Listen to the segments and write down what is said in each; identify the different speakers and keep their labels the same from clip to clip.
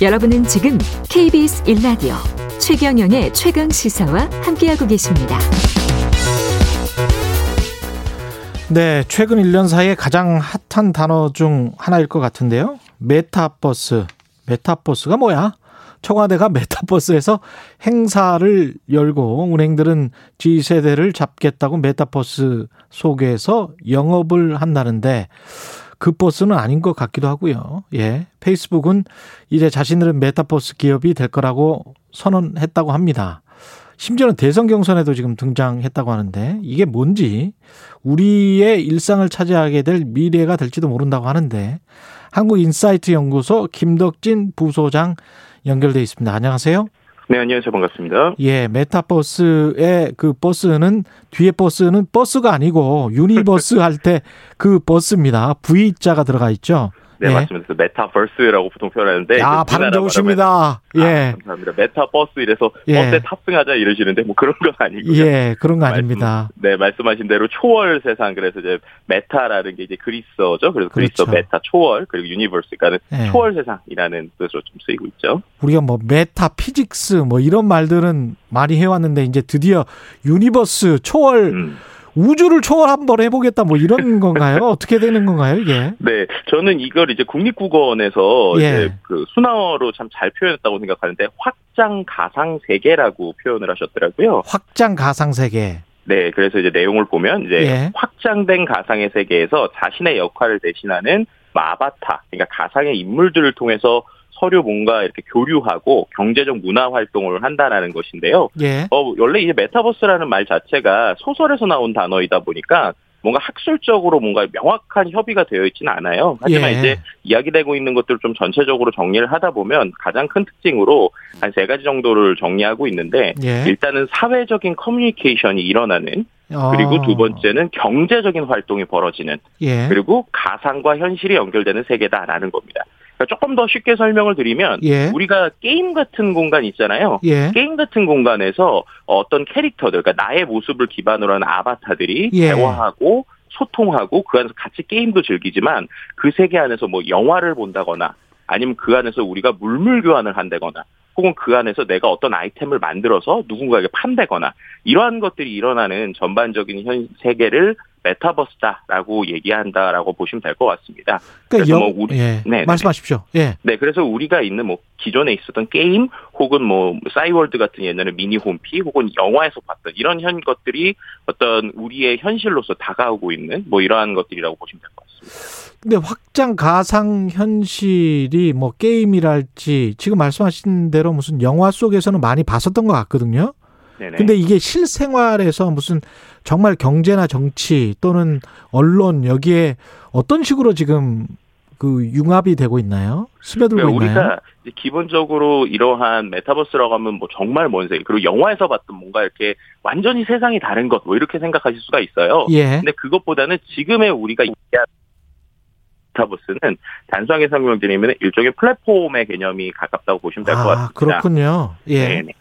Speaker 1: 여러분은 지금 KBS 1라디오 최경영의 최강 시사와 함께하고 계십니다.
Speaker 2: 네, 최근 1년 사이에 가장 핫한 단어 중 하나일 것 같은데요. 메타버스. 메타버스가 뭐야? 청와대가 메타버스에서 행사를 열고 은행들은 Z세대를 잡겠다고 메타버스 속에서 영업을 한다는데 그 버스는 아닌 것 같기도 하고요. 예. 페이스북은 이제 자신들은 메타버스 기업이 될 거라고 선언했다고 합니다. 심지어는 대선 경선에도 지금 등장했다고 하는데 이게 뭔지 우리의 일상을 차지하게 될 미래가 될지도 모른다고 하는데 한국인사이트 연구소 김덕진 부소장 연결돼 있습니다. 안녕하세요.
Speaker 3: 네, 안녕하세요. 반갑습니다.
Speaker 2: 예, 메타버스의 그 버스는 뒤에 버스는 버스가 아니고 universe 할 때 그 verse입니다. V자가 들어가 있죠.
Speaker 3: 네,
Speaker 2: 예.
Speaker 3: 맞습니다. 메타버스라고 보통 표현하는데
Speaker 2: 아, 발음 좋으십니다. 예.
Speaker 3: 아, 감사합니다. 메타버스 이래서
Speaker 2: 예.
Speaker 3: 버스에 탑승하자 이러시는데 뭐 그런 건 아니고요.
Speaker 2: 예, 그런 거
Speaker 3: 말씀-
Speaker 2: 아닙니다.
Speaker 3: 네, 말씀하신 대로 초월 세상 그래서 이제 메타라는 게 이제 그리스어죠. 그래서 그리스어
Speaker 2: 그렇죠.
Speaker 3: 메타 초월 그리고 universe 그러니까는
Speaker 2: 예.
Speaker 3: 초월 세상이라는 뜻으로 좀 쓰이고 있죠.
Speaker 2: 우리가 뭐 metaphysics 뭐 이런 말들은 많이 해왔는데 이제 드디어 universe 초월
Speaker 3: 음.
Speaker 2: 우주를 초월 한번 해보겠다 뭐 이런 건가요? 어떻게 되는 건가요 이게?
Speaker 3: 네, 저는 이걸 이제 국립국어원에서
Speaker 2: 예.
Speaker 3: 이제 그 순화어로 참 잘 표현했다고 생각하는데 확장 가상 세계라고 표현을 하셨더라고요.
Speaker 2: 확장 가상 세계.
Speaker 3: 네, 그래서 이제 내용을 보면 이제
Speaker 2: 예.
Speaker 3: 확장된 가상의 세계에서 자신의 역할을 대신하는 뭐 아바타, 그러니까 가상의 인물들을 통해서 서로 뭔가 이렇게 교류하고 경제적 문화 활동을 한다라는 것인데요.
Speaker 2: 예.
Speaker 3: 어, 원래 이제 메타버스라는 말 자체가 소설에서 나온 단어이다 보니까 뭔가 학술적으로 뭔가 명확한 협의가 되어 있지는 않아요. 하지만
Speaker 2: 예.
Speaker 3: 이제 이야기되고 있는 것들을 좀 전체적으로 정리를 하다 보면 가장 큰 특징으로 한 세 가지 정도를 정리하고 있는데
Speaker 2: 예.
Speaker 3: 일단은 사회적인 커뮤니케이션이 일어나는
Speaker 2: 어.
Speaker 3: 그리고 두 번째는 경제적인 활동이 벌어지는
Speaker 2: 예.
Speaker 3: 그리고 가상과 현실이 연결되는 세계다라는 겁니다. 그러니까 조금 더 쉽게 설명을 드리면
Speaker 2: 예.
Speaker 3: 우리가 게임 같은 공간 있잖아요.
Speaker 2: 예.
Speaker 3: 게임 같은 공간에서 어떤 캐릭터들, 그러니까 나의 모습을 기반으로 하는 아바타들이
Speaker 2: 예.
Speaker 3: 대화하고 소통하고 그 안에서 같이 게임도 즐기지만 그 세계 안에서 뭐 영화를 본다거나 아니면 그 안에서 우리가 물물 교환을 한다거나 혹은 그 안에서 내가 어떤 아이템을 만들어서 누군가에게 판다거나 이러한 것들이 일어나는 전반적인 현 세계를 메타버스다라고 얘기한다라고 보시면 될 것 같습니다.
Speaker 2: 그러니까 영,
Speaker 3: 뭐 우리-
Speaker 2: 예.
Speaker 3: 네, 네,
Speaker 2: 말씀하십시오. 예.
Speaker 3: 네, 그래서 우리가 있는 뭐 기존에 있었던 게임 혹은 뭐 싸이월드 같은 옛날에 미니 홈피 혹은 영화에서 봤던 이런 현 것들이 어떤 우리의 현실로서 다가오고 있는 뭐 이러한 것들이라고 보시면 될 것 같습니다.
Speaker 2: 근데 확장 가상 현실이 뭐 게임이랄지 지금 말씀하신 대로 무슨 영화 속에서는 많이 봤었던 것 같거든요.
Speaker 3: 네네.
Speaker 2: 근데 이게 실생활에서 무슨 정말 경제나 정치 또는 언론 여기에 어떤 식으로 지금 그 융합이 되고 있나요? 스며들고
Speaker 3: 그러니까
Speaker 2: 있나요?
Speaker 3: 우리가 기본적으로 이러한 메타버스라고 하면 뭐 정말 먼 세계 그리고 영화에서 봤던 뭔가 이렇게 완전히 세상이 다른 것 뭐 이렇게 생각하실 수가 있어요.
Speaker 2: 예.
Speaker 3: 근데 그것보다는 지금의 우리가 메타버스는 단순하게 설명드리면 일종의 플랫폼의 개념이 가깝다고 보시면 될것
Speaker 2: 아,
Speaker 3: 같습니다.
Speaker 2: 그렇군요. 예.
Speaker 3: 네네.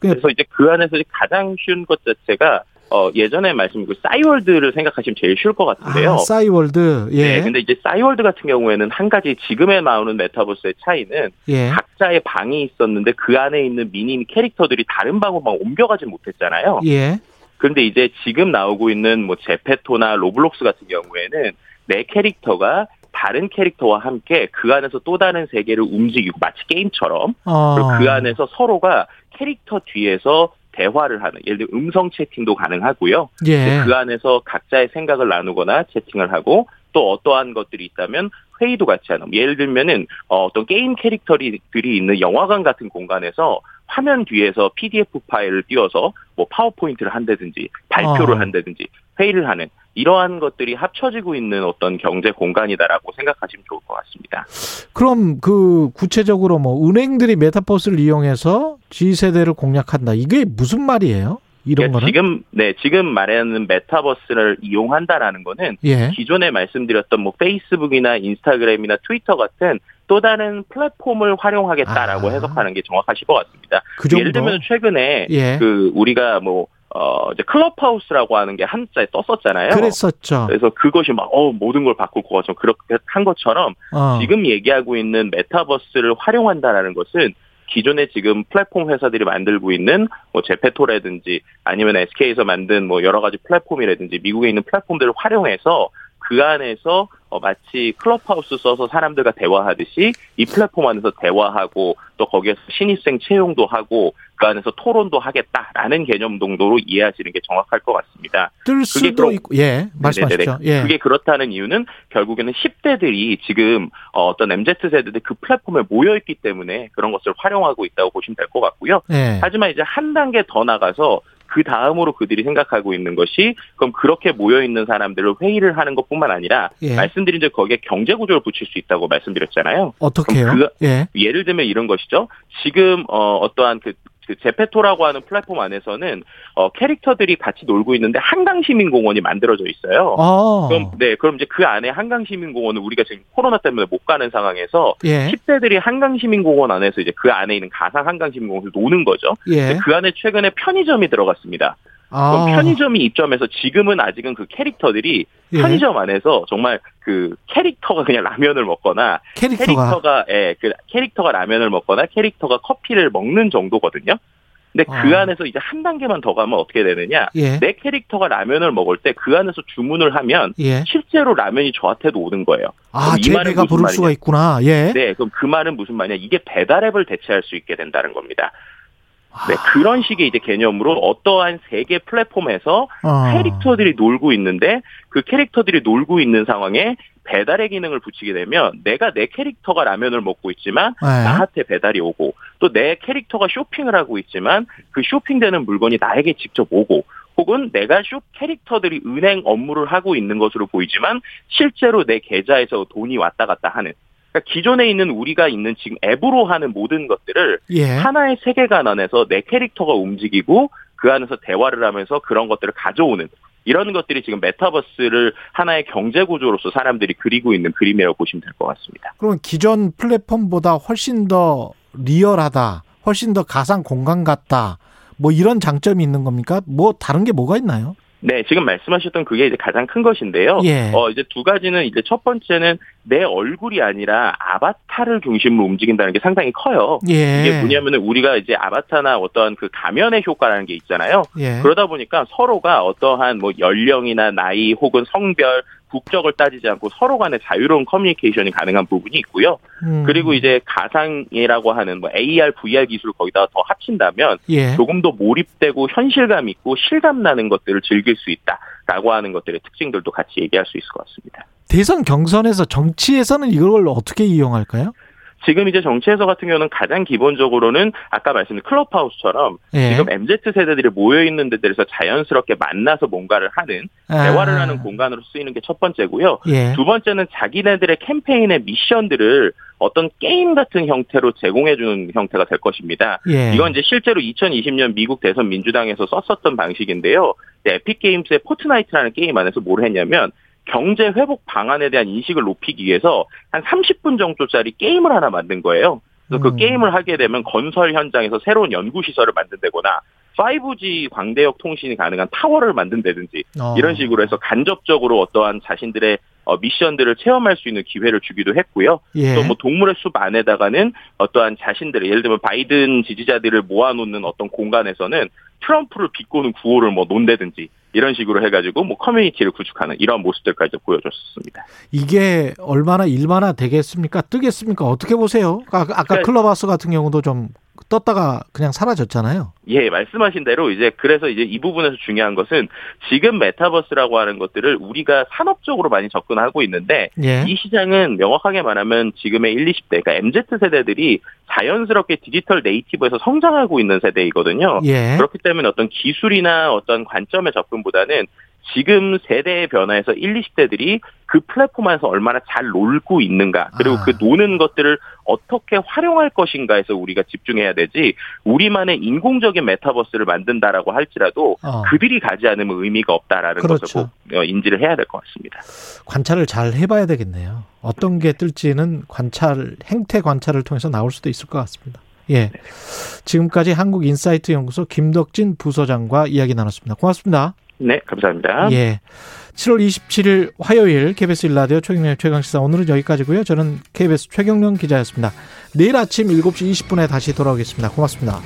Speaker 3: 그래서 이제 그 안에서 가장 쉬운 것 자체가 어 예전에 말씀 그 싸이월드를 생각하시면 제일 쉬울 것 같은데요.
Speaker 2: 아, 싸이월드. 예.
Speaker 3: 네, 근데 이제 싸이월드 같은 경우에는 한 가지 지금에 나오는 메타버스의 차이는
Speaker 2: 예.
Speaker 3: 각자의 방이 있었는데 그 안에 있는 미니 캐릭터들이 다른 방으로 막 옮겨가지 못했잖아요.
Speaker 2: 예.
Speaker 3: 그런데 이제 지금 나오고 있는 뭐 제페토나 로블록스 같은 경우에는 내 캐릭터가 다른 캐릭터와 함께 그 안에서 또 다른 세계를 움직이고 마치 게임처럼
Speaker 2: 어.
Speaker 3: 그 안에서 서로가 캐릭터 뒤에서 대화를 하는 예를 들어 음성 채팅도 가능하고요.
Speaker 2: 예.
Speaker 3: 그 안에서 각자의 생각을 나누거나 채팅을 하고 또 어떠한 것들이 있다면 회의도 같이 하는 예를 들면은 어, 어떤 게임 캐릭터들이 있는 영화관 같은 공간에서 화면 뒤에서 PDF 파일을 띄워서 뭐 파워포인트를 한다든지 발표를
Speaker 2: 어.
Speaker 3: 한다든지 회의를 하는 이러한 것들이 합쳐지고 있는 어떤 경제 공간이다라고 생각하시면 좋을 것 같습니다.
Speaker 2: 그럼 그 구체적으로 뭐 은행들이 메타버스를 이용해서 G세대를 공략한다. 이게 무슨 말이에요? 이런
Speaker 3: 그러니까
Speaker 2: 거는?
Speaker 3: 지금 네 지금 말하는 메타버스를 이용한다라는 거는
Speaker 2: 예.
Speaker 3: 기존에 말씀드렸던 뭐 페이스북이나 인스타그램이나 트위터 같은 또 다른 플랫폼을 활용하겠다라고
Speaker 2: 아.
Speaker 3: 해석하는 게 정확하실 것 같습니다.
Speaker 2: 그.
Speaker 3: 예를 들면 최근에
Speaker 2: 예.
Speaker 3: 그 우리가 뭐 어 이제 클럽하우스라고 하는 게 한자에 떴었잖아요.
Speaker 2: 그랬었죠.
Speaker 3: 그래서 그것이 막 어 모든 걸 바꿀 거가 좀 그렇게 한 것처럼
Speaker 2: 어.
Speaker 3: 지금 얘기하고 있는 메타버스를 활용한다라는 것은 기존에 지금 플랫폼 회사들이 만들고 있는 뭐 제페토라든지 아니면 SK에서 만든 뭐 여러 가지 플랫폼이라든지 미국에 있는 플랫폼들을 활용해서 그 안에서 어, 마치 클럽하우스 써서 사람들과 대화하듯이 이 플랫폼 안에서 대화하고 또 거기에서 신입생 채용도 하고 그 안에서 토론도 하겠다라는 개념 정도로 이해하시는 게 정확할 것 같습니다.
Speaker 2: 뜰
Speaker 3: 그게
Speaker 2: 수도
Speaker 3: 그럼-
Speaker 2: 있고 예 말씀하시죠. 예.
Speaker 3: 그게 그렇다는 이유는 결국에는 10대들이 지금 어, 어떤 MZ 세대들 그 플랫폼에 모여 있기 때문에 그런 것을 활용하고 있다고 보시면 될 것 같고요.
Speaker 2: 예.
Speaker 3: 하지만 이제 한 단계 더 나가서 그 다음으로 그들이 생각하고 있는 것이 그럼 그렇게 모여 있는 사람들을 회의를 하는 것뿐만 아니라
Speaker 2: 예.
Speaker 3: 말씀드린 데 거기에 경제 구조를 붙일 수 있다고 말씀드렸잖아요.
Speaker 2: 어떻게요?
Speaker 3: 그럼
Speaker 2: 예.
Speaker 3: 예를 들면 이런 것이죠. 지금 어 어떠한 그, 그 제페토라고 하는 플랫폼 안에서는 어 캐릭터들이 같이 놀고 있는데 한강 시민 공원이 만들어져 있어요.
Speaker 2: 어.
Speaker 3: 그럼 네, 그럼 이제 그 안에 한강 시민 공원은 우리가 지금 코로나 때문에 못 가는 상황에서
Speaker 2: 예.
Speaker 3: 10대들이 한강 시민 공원 안에서 이제 그 안에 있는 가상 한강 시민 공원에서 노는 거죠.
Speaker 2: 예.
Speaker 3: 그 안에 최근에 편의점이 들어갔습니다. 그럼
Speaker 2: 아.
Speaker 3: 편의점이 입점해서 지금은 아직은 그 캐릭터들이
Speaker 2: 예.
Speaker 3: 편의점 안에서 정말 그 캐릭터가 그냥 라면을 먹거나
Speaker 2: 캐릭터가
Speaker 3: 캐릭터가 예, 그 캐릭터가 라면을 먹거나 캐릭터가 커피를 먹는 정도거든요. 근데 그
Speaker 2: 아.
Speaker 3: 안에서 이제 한 단계만 더 가면 어떻게 되느냐?
Speaker 2: 예.
Speaker 3: 내 캐릭터가 라면을 먹을 때 그 안에서 주문을 하면
Speaker 2: 예.
Speaker 3: 실제로 라면이 저한테도 오는 거예요.
Speaker 2: 아, 이제
Speaker 3: 말은 무슨
Speaker 2: 부를 수가
Speaker 3: 말이냐?
Speaker 2: 있구나. 예.
Speaker 3: 네, 그럼 그 말은 무슨 말이냐? 이게 배달앱을 대체할 수 있게 된다는 겁니다.
Speaker 2: 아.
Speaker 3: 네, 그런 식의 이제 개념으로 어떠한 세계 플랫폼에서
Speaker 2: 어.
Speaker 3: 캐릭터들이 놀고 있는데 그 캐릭터들이 놀고 있는 상황에 배달의 기능을 붙이게 되면 내가 내 캐릭터가 라면을 먹고 있지만
Speaker 2: 예.
Speaker 3: 나한테 배달이 오고 또 내 캐릭터가 쇼핑을 하고 있지만 그 쇼핑되는 물건이 나에게 직접 오고 혹은 내가 쇼 캐릭터들이 은행 업무를 하고 있는 것으로 보이지만 실제로 내 계좌에서 돈이 왔다 갔다 하는 그러니까 기존에 있는 우리가 있는 지금 앱으로 하는 모든 것들을
Speaker 2: 예.
Speaker 3: 하나의 세계관 안에서 내 캐릭터가 움직이고 그 안에서 대화를 하면서 그런 것들을 가져오는 이런 것들이 지금 메타버스를 하나의 경제 구조로서 사람들이 그리고 있는 그림이라고 보시면 될 것 같습니다.
Speaker 2: 그러면 기존 플랫폼보다 훨씬 더 리얼하다. 훨씬 더 가상 공간 같다. 뭐 이런 장점이 있는 겁니까? 뭐 다른 게 뭐가 있나요?
Speaker 3: 네, 지금 말씀하셨던 그게 이제 가장 큰 것인데요.
Speaker 2: 예.
Speaker 3: 어, 이제 두 가지는 이제 첫 번째는 내 얼굴이 아니라 아바타를 중심으로 움직인다는 게 상당히 커요.
Speaker 2: 예.
Speaker 3: 이게 뭐냐면은 우리가 이제 아바타나 어떠한 그 가면의 효과라는 게 있잖아요.
Speaker 2: 예.
Speaker 3: 그러다 보니까 서로가 어떠한 뭐 연령이나 나이 혹은 성별, 국적을 따지지 않고 서로 간의 자유로운 커뮤니케이션이 가능한 부분이 있고요.
Speaker 2: 음.
Speaker 3: 그리고 이제 가상이라고 하는 뭐 AR, VR 기술을 거기다가 더 합친다면
Speaker 2: 예.
Speaker 3: 조금 더 몰입되고 현실감 있고 실감 나는 것들을 즐길 수 있다라고 하는 것들의 특징들도 같이 얘기할 수 있을 것 같습니다.
Speaker 2: 대선 경선에서 정치에서는 이걸 어떻게 이용할까요?
Speaker 3: 지금 이제 정치에서 같은 경우는 가장 기본적으로는 아까 말씀드린 클럽하우스처럼
Speaker 2: 예.
Speaker 3: 지금 MZ 세대들이 모여 있는 데들에서 자연스럽게 만나서 뭔가를 하는 대화를 하는 공간으로 쓰이는 게 첫 번째고요.
Speaker 2: 예.
Speaker 3: 두 번째는 자기네들의 캠페인의 미션들을 어떤 게임 같은 형태로 제공해주는 형태가 될 것입니다.
Speaker 2: 예.
Speaker 3: 이건 이제 실제로 2020년 미국 대선 민주당에서 썼었던 방식인데요. 에픽게임스의 포트나이트라는 게임 안에서 뭘 했냐면 경제 회복 방안에 대한 인식을 높이기 위해서 한 30분 정도짜리 게임을 하나 만든 거예요. 그래서
Speaker 2: 음.
Speaker 3: 그 게임을 하게 되면 건설 현장에서 새로운 연구 시설을 만든다거나 5G 광대역 통신이 가능한 타워를 만든다든지
Speaker 2: 어.
Speaker 3: 이런 식으로 해서 간접적으로 어떠한 자신들의 어, 미션들을 체험할 수 있는 기회를 주기도 했고요.
Speaker 2: 예.
Speaker 3: 또뭐 동물의 숲 안에다가는 어떠한 자신들의 예를 들면 바이든 지지자들을 모아놓는 어떤 공간에서는 트럼프를 비꼬는 구호를 뭐 논다든지 이런 식으로 해가지고 뭐 커뮤니티를 구축하는 이런 모습들까지 보여줬습니다.
Speaker 2: 이게 얼마나 일만화 되겠습니까? 뜨겠습니까? 어떻게 보세요? 아까, 아까
Speaker 3: 네.
Speaker 2: 클럽하우스 같은 경우도 좀 떴다가 그냥 사라졌잖아요.
Speaker 3: 예, 말씀하신 대로 이제 그래서 이제 이 부분에서 중요한 것은 지금 메타버스라고 하는 것들을 우리가 산업적으로 많이 접근하고 있는데
Speaker 2: 예.
Speaker 3: 이 시장은 명확하게 말하면 지금의 1, 20대, 그러니까 MZ 세대들이 자연스럽게 디지털 네이티브에서 성장하고 있는 세대이거든요.
Speaker 2: 예.
Speaker 3: 그렇기 때문에 어떤 기술이나 어떤 관점의 접근보다는 지금 세대의 변화에서 1, 20대들이 그 플랫폼 안에서 얼마나 잘 놀고 있는가, 그리고
Speaker 2: 아.
Speaker 3: 그 노는 것들을 어떻게 활용할 것인가에서 우리가 집중해야 되지, 우리만의 인공적인 메타버스를 만든다라고 할지라도
Speaker 2: 어.
Speaker 3: 그들이 가지 않으면 의미가 없다라는
Speaker 2: 그렇죠.
Speaker 3: 것을 꼭 어, 인지를 해야 될 것 같습니다.
Speaker 2: 관찰을 잘 해봐야 되겠네요. 어떤 게 뜰지는 관찰, 행태 관찰을 통해서 나올 수도 있을 것 같습니다. 예. 지금까지 한국인사이트 연구소 김덕진 부소장과 이야기 나눴습니다. 고맙습니다.
Speaker 3: 네, 감사합니다.
Speaker 2: 예. 7월 27일 화요일 KBS 일라디오 최경련 최강시사 오늘은 여기까지고요. 저는 KBS 최경련 기자였습니다. 내일 아침 7시 20분에 다시 돌아오겠습니다. 고맙습니다.